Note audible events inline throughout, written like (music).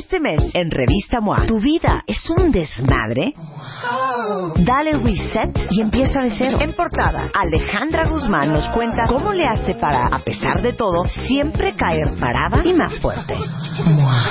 Este mes, en Revista MOA, ¿tu vida es un desmadre? Dale reset y empieza de cero. En portada, Alejandra Guzmán nos cuenta cómo le hace para, a pesar de todo, siempre caer parada y más fuerte.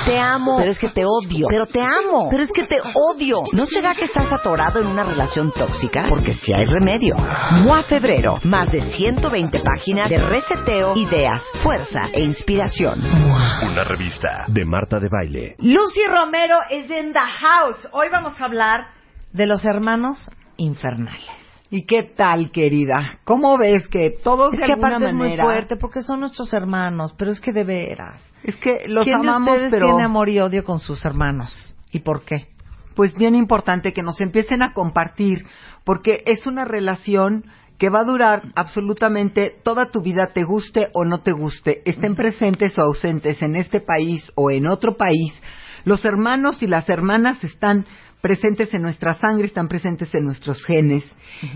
Te amo, pero es que te odio. Pero te amo, pero es que te odio. ¿No será que estás atorado en una relación tóxica? Porque si hay remedio. MOA Febrero, más de 120 páginas de reseteo, ideas, fuerza e inspiración. Una revista de Marta de Baile. Lucy Romero es en the house. Hoy vamos a hablar de los hermanos infernales. ¿Y qué tal, querida? ¿Cómo ves que todos Es de que alguna aparte es muy manera... fuerte porque son nuestros hermanos, pero es que de veras. Es que los ¿Quién amamos, de ustedes pero tiene amor y odio con sus hermanos? ¿Y por qué? pues bien importante que nos empiecen a compartir, porque es una relación que va a durar absolutamente toda tu vida, te guste o no te guste, estén presentes o ausentes en este país o en otro país. Los hermanos y las hermanas están presentes en nuestra sangre, están presentes en nuestros genes.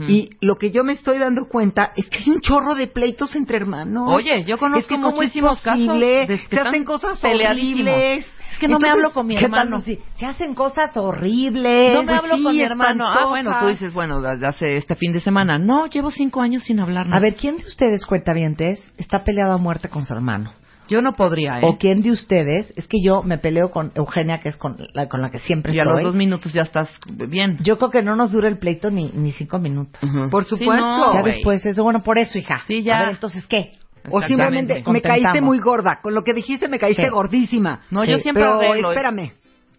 Y lo que yo me estoy dando cuenta es que hay un chorro de pleitos entre hermanos. Oye, yo conozco es que ¿cómo muchísimos es posible? casos se hacen cosas horribles. Es que no me hablo con mi ¿qué tal, hermano. Se hacen cosas horribles. No me pues hablo sí, con mi hermano. Ah, bueno, tú dices, bueno, hace este fin de semana. No, llevo cinco años sin hablarnos. A ver, ¿quién de ustedes, cuentavientes, está peleado a muerte con su hermano? Yo no podría, ¿eh? ¿O quién de ustedes? Es que yo me peleo con Eugenia, que es con la, con la que siempre y a estoy. los dos minutos ya estás bien. Yo creo que no nos dura el pleito ni, ni cinco minutos. Por Sí, supuesto. no, ya después es bueno por eso, hija. Sí, ya. A ver, entonces, ¿qué? O simplemente me caíste muy gorda. Con lo que dijiste me caíste Sí. gordísima. No, yo siempre Pero arreglo. espérame.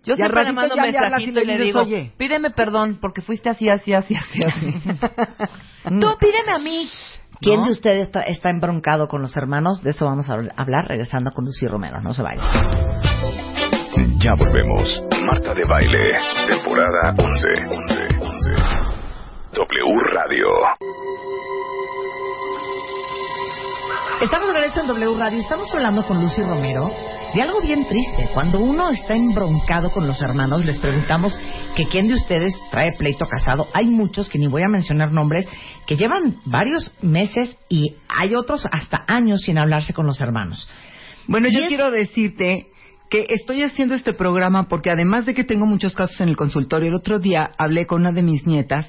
Yo siempre le mando un mensajito y le digo, oye. pídeme perdón porque fuiste así, así, así, así, así. (laughs) Tú pídeme a mí. ¿Quién ¿No? de ustedes está, está embroncado con los hermanos? De eso vamos a habl- hablar regresando con Lucy Romero. No se vayan. Ya volvemos. Marta de Baile, temporada 11. 11. 11. W Radio. Estamos de regreso en W Radio. Estamos hablando con Lucy Romero de algo bien triste. Cuando uno está embroncado con los hermanos, les preguntamos que quién de ustedes trae pleito casado. Hay muchos, que ni voy a mencionar nombres, que llevan varios meses y hay otros hasta años sin hablarse con los hermanos. Bueno, Y yo es- quiero decirte que estoy haciendo este programa porque además de que tengo muchos casos en el consultorio, el otro día hablé con una de mis nietas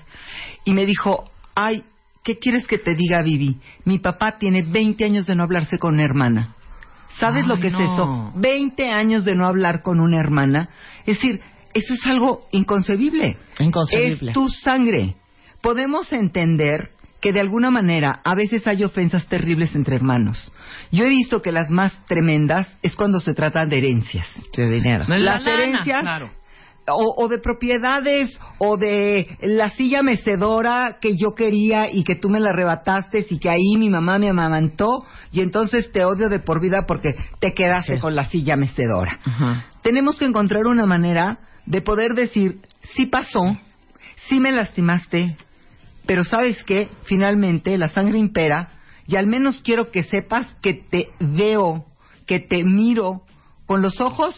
y me dijo, ay, ¿qué quieres que te diga, Vivi? Mi papá tiene 20 años de no hablarse con una hermana. ¿Sabes Ay, lo que no. es eso? 20 años de no hablar con una hermana. Es decir, eso es algo inconcebible. Inconcebible. Es tu sangre. Podemos entender que de alguna manera a veces hay ofensas terribles entre hermanos. Yo he visto que las más tremendas es cuando se trata de herencias. De dinero. La Las lana, herencias claro. O, o de propiedades o de la silla mecedora que yo quería y que tú me la arrebataste y que ahí mi mamá me amamantó y entonces te odio de por vida porque te quedaste Sí. con la silla mecedora. Tenemos que encontrar una manera de poder decir, sí pasó, sí me lastimaste, pero sabes qué, finalmente la sangre impera y al menos quiero que sepas que te veo, que te miro con los ojos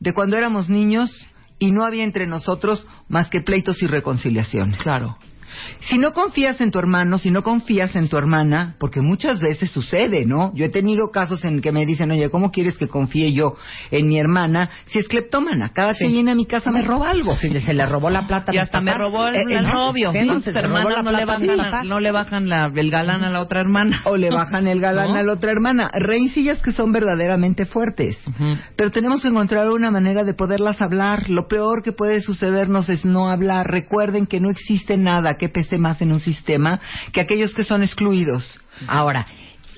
de cuando éramos niños y no había entre nosotros más que pleitos y reconciliaciones. Claro. Si no confías en tu hermano, si no confías en tu hermana, porque muchas veces sucede, ¿no? Yo he tenido casos en que me dicen, oye, ¿cómo quieres que confíe yo en mi hermana si es cleptómana? Cada que viene a mi casa me roba algo. Sí, se le robó la plata. Y hasta me robó el, Eh, eh, novio. Sí, entonces hermanas no le bajan, papás. no le bajan la, el galán a la otra hermana. O le bajan el galán ¿No? a la otra hermana. Rencillas que son verdaderamente fuertes. Pero tenemos que encontrar una manera de poderlas hablar. Lo peor que puede sucedernos es no hablar. Recuerden que no existe nada que pese más en un sistema que aquellos que son excluidos. Ahora,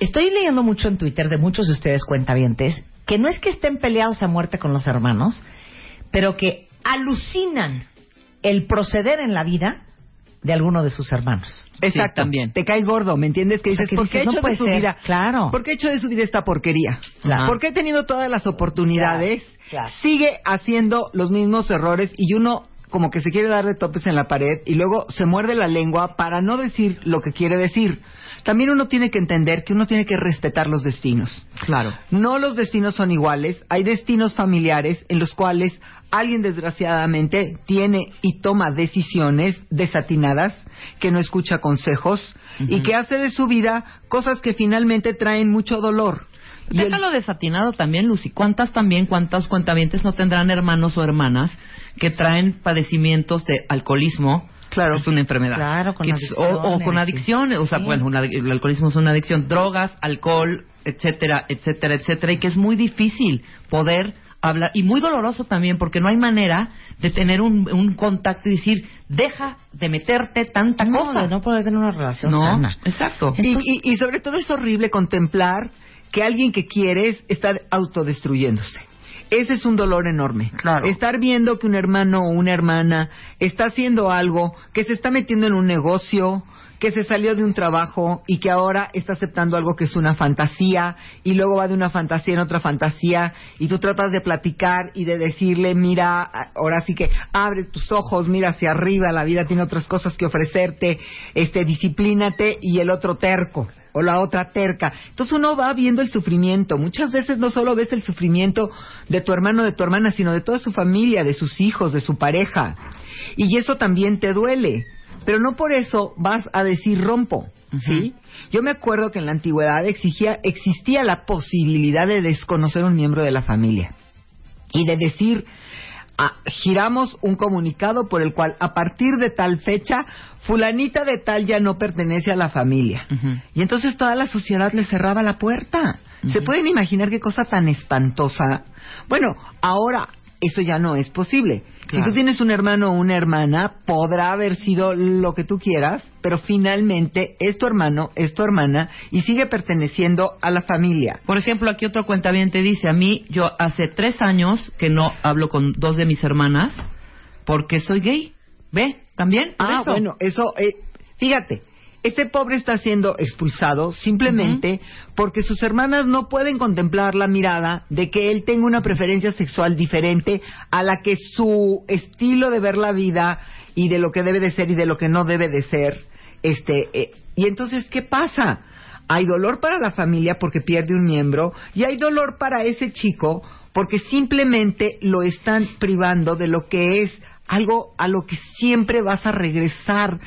estoy leyendo mucho en Twitter de muchos de ustedes cuentavientes que no es que estén peleados a muerte con los hermanos, pero que alucinan el proceder en la vida de alguno de sus hermanos. Exacto. también. Te cae gordo, ¿me entiendes? Que O sea, dices, que ¿por qué dices, he hecho de su ser. vida? Claro. ¿Por qué he hecho de su vida esta porquería? Claro. ¿Por qué he tenido todas las oportunidades? Claro, claro. Sigue haciendo los mismos errores y uno como que se quiere dar de topes en la pared y luego se muerde la lengua para no decir lo que quiere decir. También uno tiene que entender que uno tiene que respetar los destinos. Claro. No los destinos son iguales. Hay destinos familiares en los cuales alguien desgraciadamente tiene y toma decisiones desatinadas, que no escucha consejos y que hace de su vida cosas que finalmente traen mucho dolor. Y el- Déjalo desatinado también, Lucy. ¿Cuántas también, cuántos cuentavientes no tendrán hermanos o hermanas que traen padecimientos de alcoholismo? Claro. Es una enfermedad. Claro, con es- o, o con adicciones. O sea, sí. bueno, una- el alcoholismo es una adicción. Drogas, alcohol, etcétera, etcétera, etcétera. Y que es muy difícil poder hablar. Y muy doloroso también, porque no hay manera de tener un, un contacto y decir, deja de meterte tanta No, cosa. de no poder tener una relación No, sana. exacto. Y, y- y sobre todo es horrible contemplar que alguien que quieres está autodestruyéndose. Ese es un dolor enorme. Claro. Estar viendo que un hermano o una hermana está haciendo algo, que se está metiendo en un negocio, que se salió de un trabajo y que ahora está aceptando algo que es una fantasía y luego va de una fantasía en otra fantasía y tú tratas de platicar y de decirle, mira, ahora sí que abre tus ojos, mira hacia arriba, la vida tiene otras cosas que ofrecerte, este, disciplínate y el otro terco o la otra terca. Entonces uno va viendo el sufrimiento. Muchas veces no solo ves el sufrimiento de tu hermano, de tu hermana, sino de toda su familia, de sus hijos, de su pareja. Y eso también te duele. Pero no por eso vas a decir rompo. ¿Sí? Yo me acuerdo que en la antigüedad exigía, existía la posibilidad de desconocer un miembro de la familia y de decir, ah, giramos un comunicado por el cual a partir de tal fecha, fulanita de tal ya no pertenece a la familia. Y entonces toda la sociedad le cerraba la puerta. ¿Se pueden imaginar qué cosa tan espantosa? Bueno, ahora eso ya no es posible. Claro. Si tú tienes un hermano o una hermana, podrá haber sido lo que tú quieras, pero finalmente es tu hermano, es tu hermana y sigue perteneciendo a la familia. Por ejemplo, aquí otro cuentaviente dice, a mí, yo hace tres años que no hablo con dos de mis hermanas porque soy gay. ¿Ve? ¿También? Ah, eso. bueno, eso, eh, fíjate, este pobre está siendo expulsado simplemente porque sus hermanas no pueden contemplar la mirada de que él tenga una preferencia sexual diferente a la que su estilo de ver la vida y de lo que debe de ser y de lo que no debe de ser, este, eh, y entonces, ¿qué pasa? Hay dolor para la familia porque pierde un miembro y hay dolor para ese chico porque simplemente lo están privando de lo que es algo a lo que siempre vas a regresar.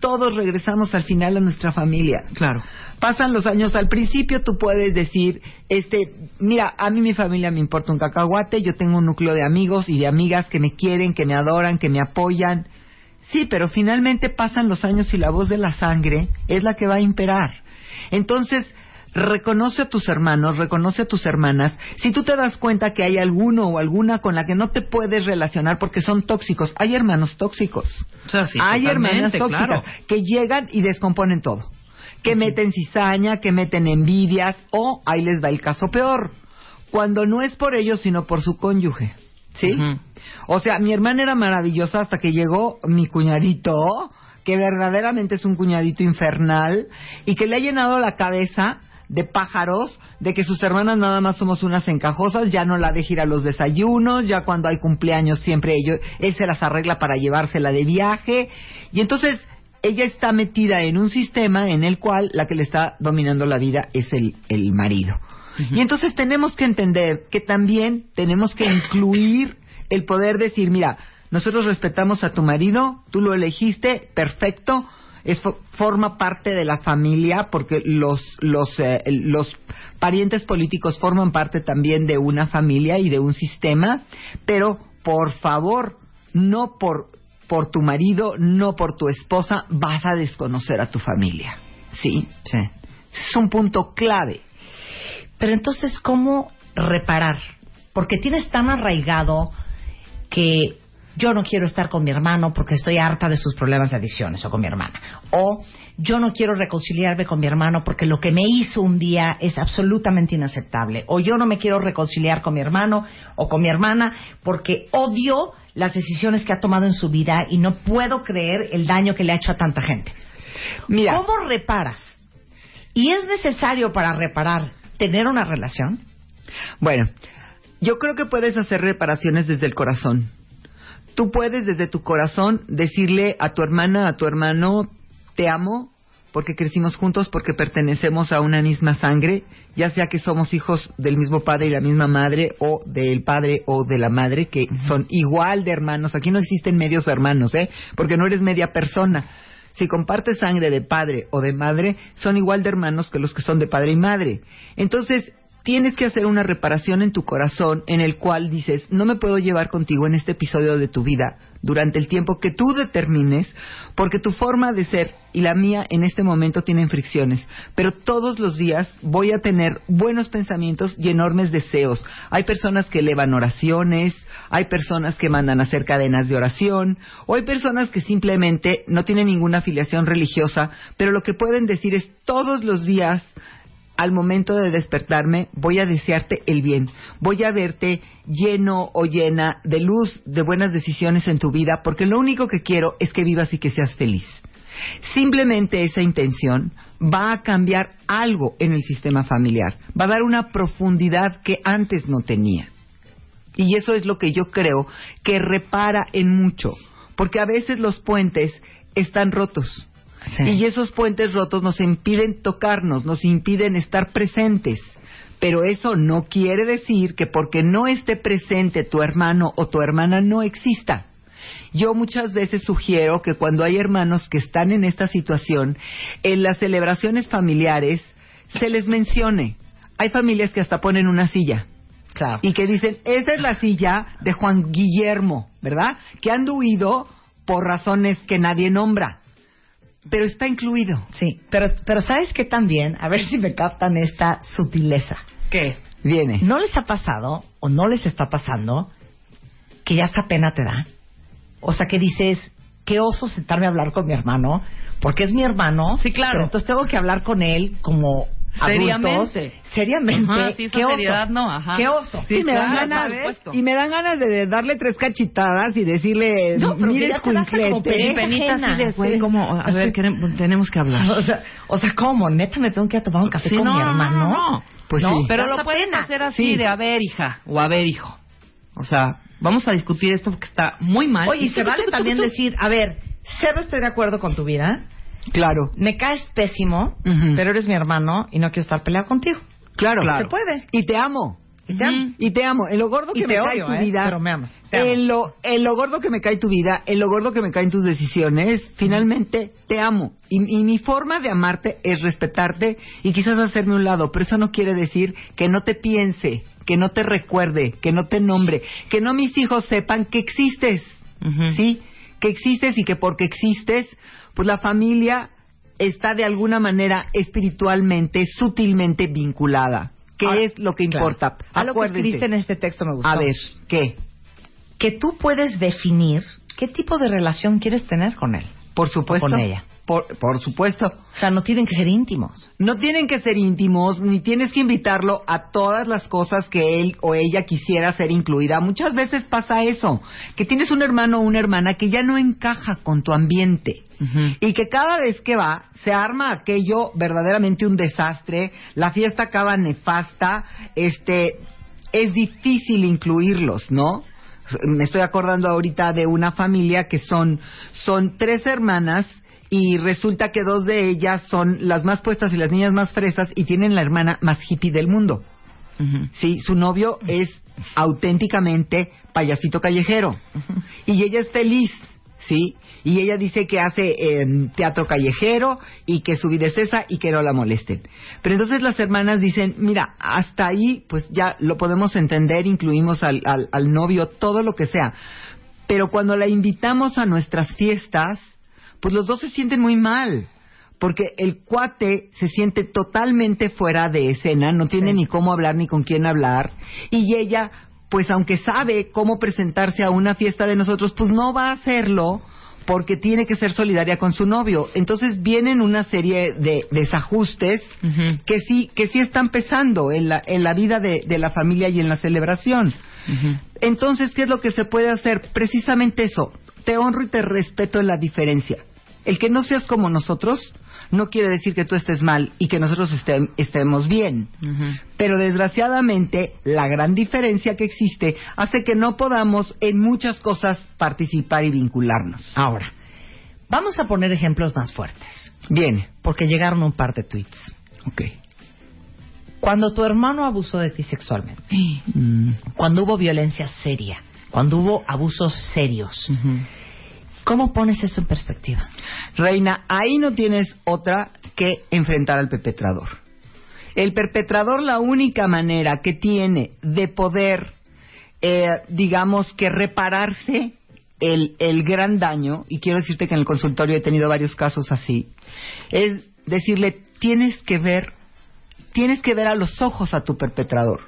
Todos regresamos al final a nuestra familia. Claro. Pasan los años, al principio tú puedes decir, este, mira, a mí mi familia me importa un cacahuate, yo tengo un núcleo de amigos y de amigas que me quieren, que me adoran, que me apoyan. Sí, pero finalmente pasan los años y la voz de la sangre es la que va a imperar. Entonces, reconoce a tus hermanos, reconoce a tus hermanas. Si tú te das cuenta que hay alguno o alguna con la que no te puedes relacionar porque son tóxicos, hay hermanos tóxicos. O sea, sí, hay hermanas tóxicas claro. que llegan y descomponen todo. Que meten cizaña, que meten envidias o ahí les va el caso peor. Cuando no es por ellos, sino por su cónyuge. ¿Sí? O sea, mi hermana era maravillosa hasta que llegó mi cuñadito, que verdaderamente es un cuñadito infernal, y que le ha llenado la cabeza de pájaros, de que sus hermanas nada más somos unas encajosas, ya no la deja ir a los desayunos, ya cuando hay cumpleaños siempre ellos, él se las arregla para llevársela de viaje, y entonces ella está metida en un sistema en el cual la que le está dominando la vida es el, el marido. Y entonces tenemos que entender que también tenemos que incluir el poder decir, mira, nosotros respetamos a tu marido, tú lo elegiste, perfecto, es fo- forma parte de la familia porque los los eh, los parientes políticos forman parte también de una familia y de un sistema, pero por favor, no por por tu marido, no por tu esposa vas a desconocer a tu familia. ¿Sí? Sí. Es un punto clave. Pero entonces, ¿cómo reparar? Porque tienes tan arraigado que yo no quiero estar con mi hermano porque estoy harta de sus problemas de adicciones o con mi hermana. O yo no quiero reconciliarme con mi hermano porque lo que me hizo un día es absolutamente inaceptable. O yo no me quiero reconciliar con mi hermano o con mi hermana porque odio las decisiones que ha tomado en su vida y no puedo creer el daño que le ha hecho a tanta gente. Mira, ¿Cómo reparas? ¿Y es necesario para reparar tener una relación? Bueno, yo creo que puedes hacer reparaciones desde el corazón. Tú puedes desde tu corazón decirle a tu hermana, a tu hermano, te amo porque crecimos juntos, porque pertenecemos a una misma sangre, ya sea que somos hijos del mismo padre y la misma madre, o del padre o de la madre, que son igual de hermanos. Aquí no existen medios hermanos, ¿eh? Porque no eres media persona. Si compartes sangre de padre o de madre, son igual de hermanos que los que son de padre y madre. Entonces, tienes que hacer una reparación en tu corazón en el cual dices, no me puedo llevar contigo en este episodio de tu vida durante el tiempo que tú determines, porque tu forma de ser y la mía en este momento tienen fricciones, pero todos los días voy a tener buenos pensamientos y enormes deseos. Hay personas que elevan oraciones, hay personas que mandan a hacer cadenas de oración, o hay personas que simplemente no tienen ninguna afiliación religiosa, pero lo que pueden decir es todos los días al momento de despertarme voy a desearte el bien, voy a verte lleno o llena de luz, de buenas decisiones en tu vida, porque lo único que quiero es que vivas y que seas feliz. Simplemente esa intención va a cambiar algo en el sistema familiar, va a dar una profundidad que antes no tenía. Y eso es lo que yo creo que repara en mucho, porque a veces los puentes están rotos y esos puentes rotos nos impiden tocarnos, nos impiden estar presentes. Pero eso no quiere decir que porque no esté presente tu hermano o tu hermana no exista. Yo muchas veces sugiero que cuando hay hermanos que están en esta situación, en las celebraciones familiares se les mencione. Hay familias que hasta ponen una silla. Claro. Y que dicen, esa es la silla de Juan Guillermo, ¿verdad? Que han huido por razones que nadie nombra pero está incluido. Sí, pero, pero ¿sabes qué también? A ver si me captan esta sutileza. ¿Qué? Viene. ¿No les ha pasado o no les está pasando que ya esta pena te da? O sea, que dices, qué oso sentarme a hablar con mi hermano, porque es mi hermano. Sí, claro. entonces tengo que hablar con él como seriamente. seriamente. Ajá, sí, ¿Qué seriedad no, ajá. ¿Qué oso? Sí, me dan ganas, y me dan ganas de darle tres cachitadas y decirle, no, pero mire, de, güey, como, a ver, queremos, tenemos que hablar. O sea, o sea, ¿cómo? ¿Neta me tengo que ir a tomar un café sí, con no, mi hermano? No, no, Pues sí. Pero lo pueden pena. hacer así Sí. de, a ver, hija, o a ver, hijo. O sea, vamos a discutir esto porque está muy mal. Oye, y se vale también decir, a ver, cero estoy de acuerdo con tu vida, Claro, me caes pésimo, pero eres mi hermano y no quiero estar peleado contigo. claro. Se puede. Y te amo. Y te amo. Ujú. Y te amo. En lo gordo que me cae tu ¿eh? vida. Pero me amas. En lo, en lo gordo que me cae tu vida, en lo gordo que me caen tus decisiones, finalmente te amo. Y, y mi forma de amarte es respetarte y quizás hacerme un lado, pero eso no quiere decir que no te piense, que no te recuerde, que no te nombre, que no mis hijos sepan que existes. ¿Sí? Que existes y que porque existes, pues la familia está de alguna manera espiritualmente, sutilmente vinculada. ¿Qué Ahora, es lo que claro. importa? A lo que escribiste en este texto me gustó. A ver, ¿qué? Que tú puedes definir qué tipo de relación quieres tener con él. Por supuesto. Con ella. Por, por supuesto. O sea, no tienen que ser íntimos. No tienen que ser íntimos, ni tienes que invitarlo a todas las cosas que él o ella quisiera ser incluida. Muchas veces pasa eso, que tienes un hermano o una hermana que ya no encaja con tu ambiente. Y que cada vez que va, se arma aquello verdaderamente un desastre, la fiesta acaba nefasta, este, es difícil incluirlos, ¿no? Me estoy acordando ahorita de una familia que son, son tres hermanas y resulta que dos de ellas son las más puestas y las niñas más fresas y tienen la hermana más hippie del mundo. Sí, su novio es auténticamente payasito callejero. Y ella es feliz, ¿sí? Y ella dice que hace eh, teatro callejero y que su vida es esa y que no la molesten. Pero entonces las hermanas dicen, mira, hasta ahí pues ya lo podemos entender, incluimos al, al, al novio, todo lo que sea. Pero cuando la invitamos a nuestras fiestas, pues los dos se sienten muy mal. Porque el cuate se siente totalmente fuera de escena, no tiene Sí. ni cómo hablar ni con quién hablar. Y ella, pues aunque sabe cómo presentarse a una fiesta de nosotros, pues no va a hacerlo porque tiene que ser solidaria con su novio. Entonces vienen una serie de desajustes que sí, que sí están pesando en la, en la vida de, de la familia y en la celebración. Entonces, ¿qué es lo que se puede hacer? Precisamente eso. Te honro y te respeto en la diferencia. El que no seas como nosotros no quiere decir que tú estés mal y que nosotros estem- estemos bien. Pero desgraciadamente, la gran diferencia que existe hace que no podamos en muchas cosas participar y vincularnos. Ahora, vamos a poner ejemplos más fuertes, Bien. porque llegaron un par de tweets. Ok. Cuando tu hermano abusó de ti sexualmente, (gasps) Mm. cuando hubo violencia seria, cuando hubo abusos serios, ¿cómo pones eso en perspectiva? Reina, ahí no tienes otra que enfrentar al perpetrador. El perpetrador la única manera que tiene de poder, eh, digamos, que repararse el, el gran daño, y quiero decirte que en el consultorio he tenido varios casos así, es decirle, tienes que ver, tienes que ver a los ojos a tu perpetrador,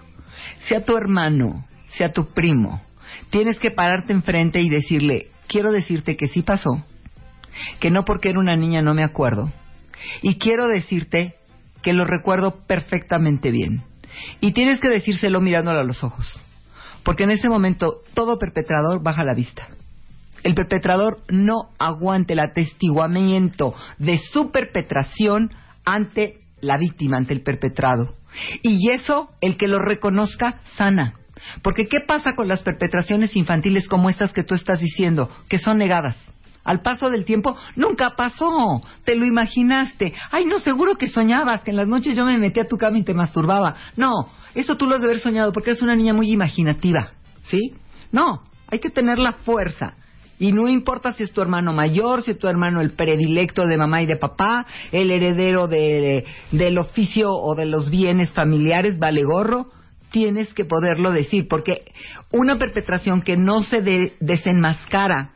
sea tu hermano, sea tu primo, tienes que pararte enfrente y decirle, quiero decirte que sí pasó, que no porque era una niña no me acuerdo, y quiero decirte que lo recuerdo perfectamente bien. Y tienes que decírselo mirándolo a los ojos. Porque en ese momento todo perpetrador baja la vista. El perpetrador no aguante el atestiguamiento de su perpetración ante la víctima, ante el perpetrado. Y eso, el que lo reconozca, sana. Porque ¿qué pasa con las perpetraciones infantiles como estas que tú estás diciendo, que son negadas? Al paso del tiempo, nunca pasó. Te lo imaginaste. Ay, no, seguro que soñabas que en las noches yo me metía a tu cama y te masturbaba. No, eso tú lo has de haber soñado porque eres una niña muy imaginativa. ¿Sí? No, hay que tener la fuerza. Y no importa si es tu hermano mayor, si es tu hermano el predilecto de mamá y de papá, el heredero de, del oficio o de los bienes familiares, vale gorro, tienes que poderlo decir, porque una perpetración que no se desenmascara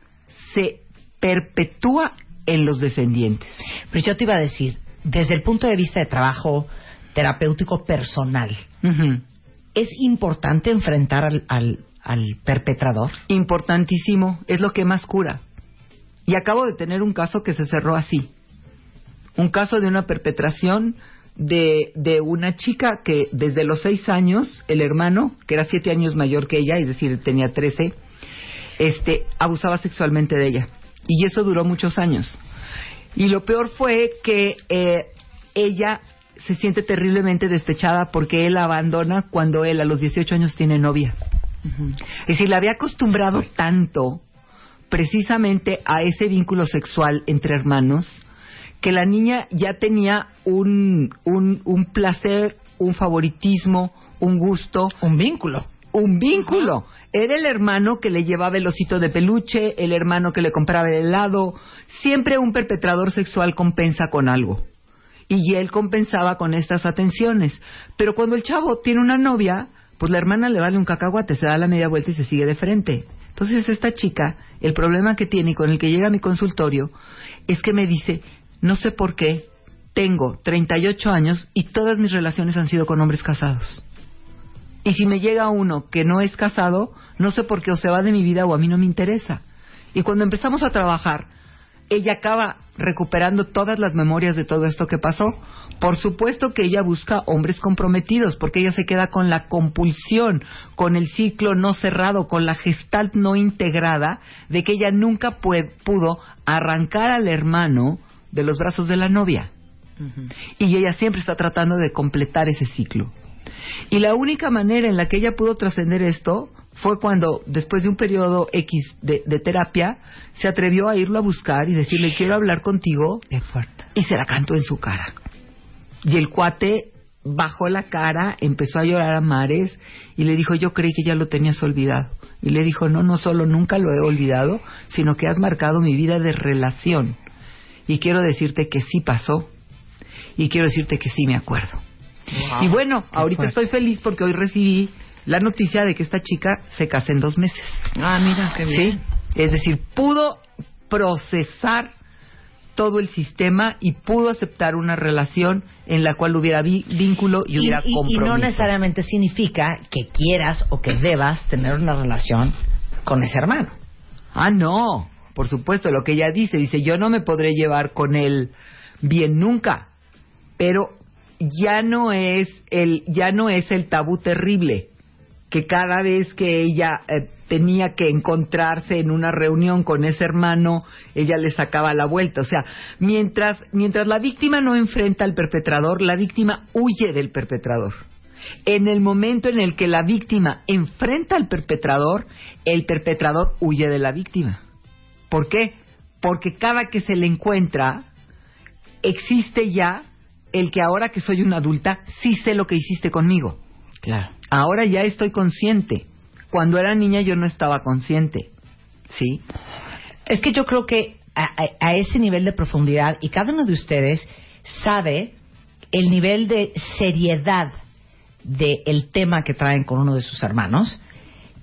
se perpetúa en los descendientes. Pero yo te iba a decir, desde el punto de vista de trabajo terapéutico personal, ¿es importante enfrentar al, al, al perpetrador? Importantísimo, es lo que más cura. Y acabo de tener un caso que se cerró así. Un caso de una perpetración de, de una chica que desde los seis años, el hermano, que era siete años mayor que ella, es decir, tenía trece, este, abusaba sexualmente de ella. Y eso duró muchos años. Y lo peor fue que eh, ella se siente terriblemente despechada porque él la abandona cuando él a los 18 años tiene novia. Es decir, la había acostumbrado tanto precisamente a ese vínculo sexual entre hermanos que la niña ya tenía un, un, un placer, un favoritismo, un gusto. Un vínculo. Un vínculo. Era el hermano que le llevaba el osito de peluche, el hermano que le compraba el helado. Siempre un perpetrador sexual compensa con algo. Y él compensaba con estas atenciones. Pero cuando el chavo tiene una novia, pues la hermana le vale un cacahuate, se da la media vuelta y se sigue de frente. Entonces esta chica, el problema que tiene y con el que llega a mi consultorio, es que me dice, no sé por qué, tengo 38 años y todas mis relaciones han sido con hombres casados. Y si me llega uno que no es casado, no sé por qué o se va de mi vida o a mí no me interesa. Y cuando empezamos a trabajar, ella acaba recuperando todas las memorias de todo esto que pasó. Por supuesto que ella busca hombres comprometidos, porque ella se queda con la compulsión, con el ciclo no cerrado, con la gestalt no integrada, de que ella nunca pudo arrancar al hermano de los brazos de la novia. Y ella siempre está tratando de completar ese ciclo. Y la única manera en la que ella pudo trascender esto fue cuando, después de un periodo X de, terapia, se atrevió a irlo a buscar y decirle, quiero hablar contigo. Y se la cantó en su cara. Y el cuate bajó la cara, empezó a llorar a mares y le dijo, yo creí que ya lo tenías olvidado. Y le dijo, no, no solo nunca lo he olvidado, sino que has marcado mi vida de relación. Y quiero decirte que sí pasó. Y quiero decirte que sí me acuerdo y bueno, ahorita estoy feliz porque hoy recibí la noticia de que esta chica se casa en dos meses. Ah, mira, qué bien. Es decir, pudo procesar todo el sistema y pudo aceptar una relación en la cual hubiera vínculo y, hubiera compromiso. Y no necesariamente significa que quieras o que debas tener una relación con ese hermano. Ah, no, por supuesto, lo que ella dice, dice, yo no me podré llevar con él bien nunca, pero ya no es el ya no es el tabú terrible que cada vez que ella eh, tenía que encontrarse en una reunión con ese hermano, ella le sacaba la vuelta. O sea, mientras, mientras la víctima no enfrenta al perpetrador, la víctima huye del perpetrador. En el momento en el que la víctima enfrenta al perpetrador, el perpetrador huye de la víctima. ¿Por qué? Porque cada que se le encuentra, existe ya el que ahora que soy una adulta sí sé lo que hiciste conmigo. Claro. Ahora ya estoy consciente. Cuando era niña yo no estaba consciente. ¿Sí? Es que yo creo que a, ese nivel de profundidad, y cada uno de ustedes sabe el nivel de seriedad del tema que traen con uno de sus hermanos,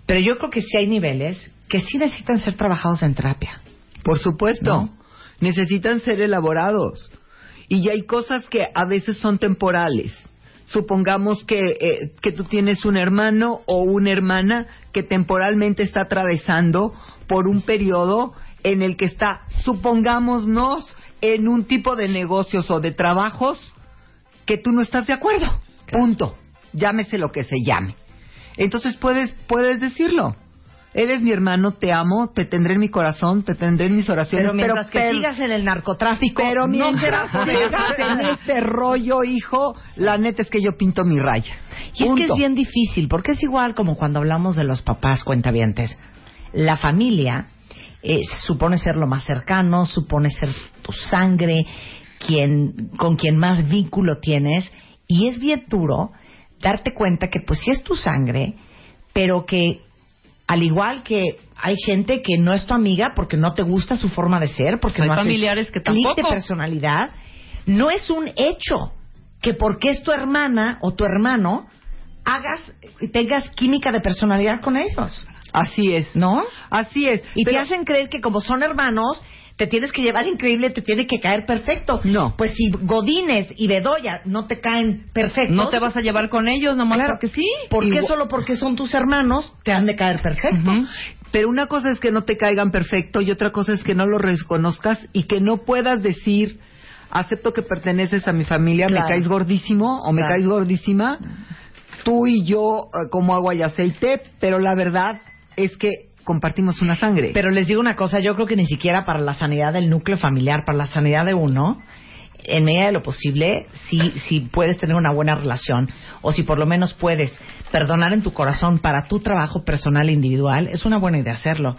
pero yo creo que sí hay niveles que sí necesitan ser trabajados en terapia. Por supuesto. ¿No? Necesitan ser elaborados. Y ya hay cosas que a veces son temporales. Supongamos que, eh, que tú tienes un hermano o una hermana que temporalmente está atravesando por un periodo en el que está, supongámonos, en un tipo de negocios o de trabajos que tú no estás de acuerdo. Punto. Llámese lo que se llame. Entonces puedes, puedes decirlo. Eres mi hermano, te amo, te tendré en mi corazón, te tendré en mis oraciones. Pero mientras que pero- sigas en el narcotráfico, pero mientras sigas en este rollo, hijo, la neta es que yo pinto mi raya. Y es que es bien difícil, porque es igual como cuando hablamos de los papás cuentavientes. La familia eh, supone ser lo más cercano, supone ser tu sangre, quien, con quien más vínculo tienes, y es bien duro darte cuenta que pues sí es tu sangre, pero que al igual que hay gente que no es tu amiga porque no te gusta su forma de ser, porque Hay no familiares que clic de personalidad, no es un hecho que porque es tu hermana o tu hermano hagas tengas química de personalidad con ellos, Así es. ¿no? Así es. Y Pero- te hacen creer que como son hermanos te tienes que llevar increíble, te tiene que caer perfecto. No. Pues si Godínez y Bedoya no te caen perfectos, No te vas a llevar con ellos nomás Claro. porque sí. ¿Por qué Igual- solo porque son tus hermanos te han de caer perfecto? Pero una cosa es que no te caigan perfecto y otra cosa es que no lo reconozcas y que no puedas decir, acepto que perteneces a mi familia, Claro. me caes gordísimo o me Claro. caes gordísima, tú y yo eh, como agua y aceite, pero la verdad es que compartimos una sangre. Pero les digo una cosa, yo creo que ni siquiera para la sanidad del núcleo familiar, para la sanidad de uno, en medida de lo posible, si, si puedes tener una buena relación o si por lo menos puedes perdonar en tu corazón para tu trabajo personal e individual, es una buena idea hacerlo.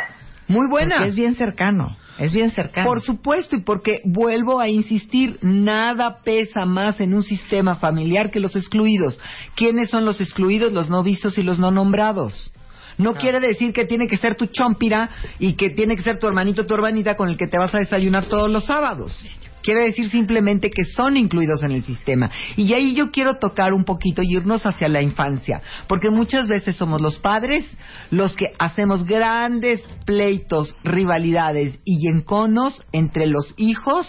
Muy buena. Porque es bien cercano, es bien cercano. Por supuesto, y porque vuelvo a insistir, nada pesa más en un sistema familiar que los excluidos. ¿Quiénes son los excluidos? Los no vistos y los no nombrados. No quiere decir que tiene que ser tu chompira y que tiene que ser tu hermanito o tu hermanita con el que te vas a desayunar todos los sábados. Quiere decir simplemente que son incluidos en el sistema. Y ahí yo quiero tocar un poquito y irnos hacia la infancia. Porque muchas veces somos los padres los que hacemos grandes pleitos, rivalidades y enconos entre los hijos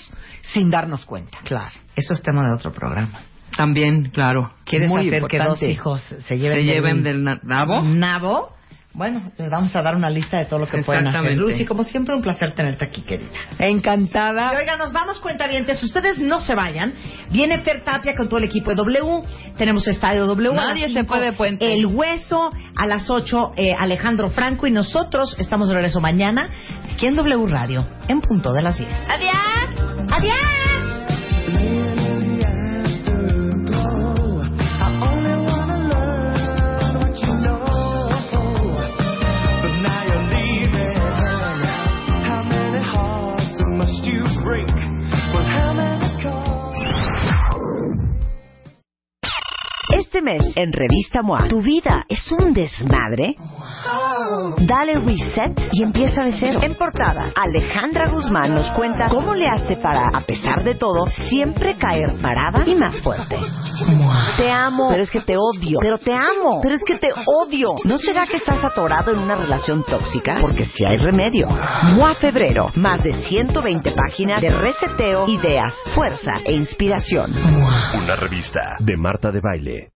sin darnos cuenta. Claro, eso es tema de otro programa. También, claro. ¿Quieres Muy hacer que dos hijos se lleven, Se lleven del na- nabo. nabo? Bueno, les vamos a dar una lista de todo lo que pueden hacer. Lucy, como siempre, un placer tenerte aquí, querida. Encantada. Y oiga, nos vamos cuentavientes. Ustedes no se vayan. Viene Fer Tapia con todo el equipo de W. Tenemos Estadio W. a Nadie se cinco, fue de puente. El Hueso. A las 8, Alejandro Franco. Y nosotros estamos de regreso mañana aquí en W Radio, en punto de las 10. ¡Adiós! ¡Adiós! En Revista MOA, ¿tu vida es un desmadre? Dale reset y empieza de cero. En portada, Alejandra Guzmán nos cuenta cómo le hace para, a pesar de todo, siempre caer parada y más fuerte. Te amo, pero es que te odio. Pero te amo, pero es que te odio. ¿No será que estás atorado en una relación tóxica? Porque si hay remedio. MOA Febrero, más de 120 páginas de reseteo, ideas, fuerza e inspiración. Una revista de Marta de Baile.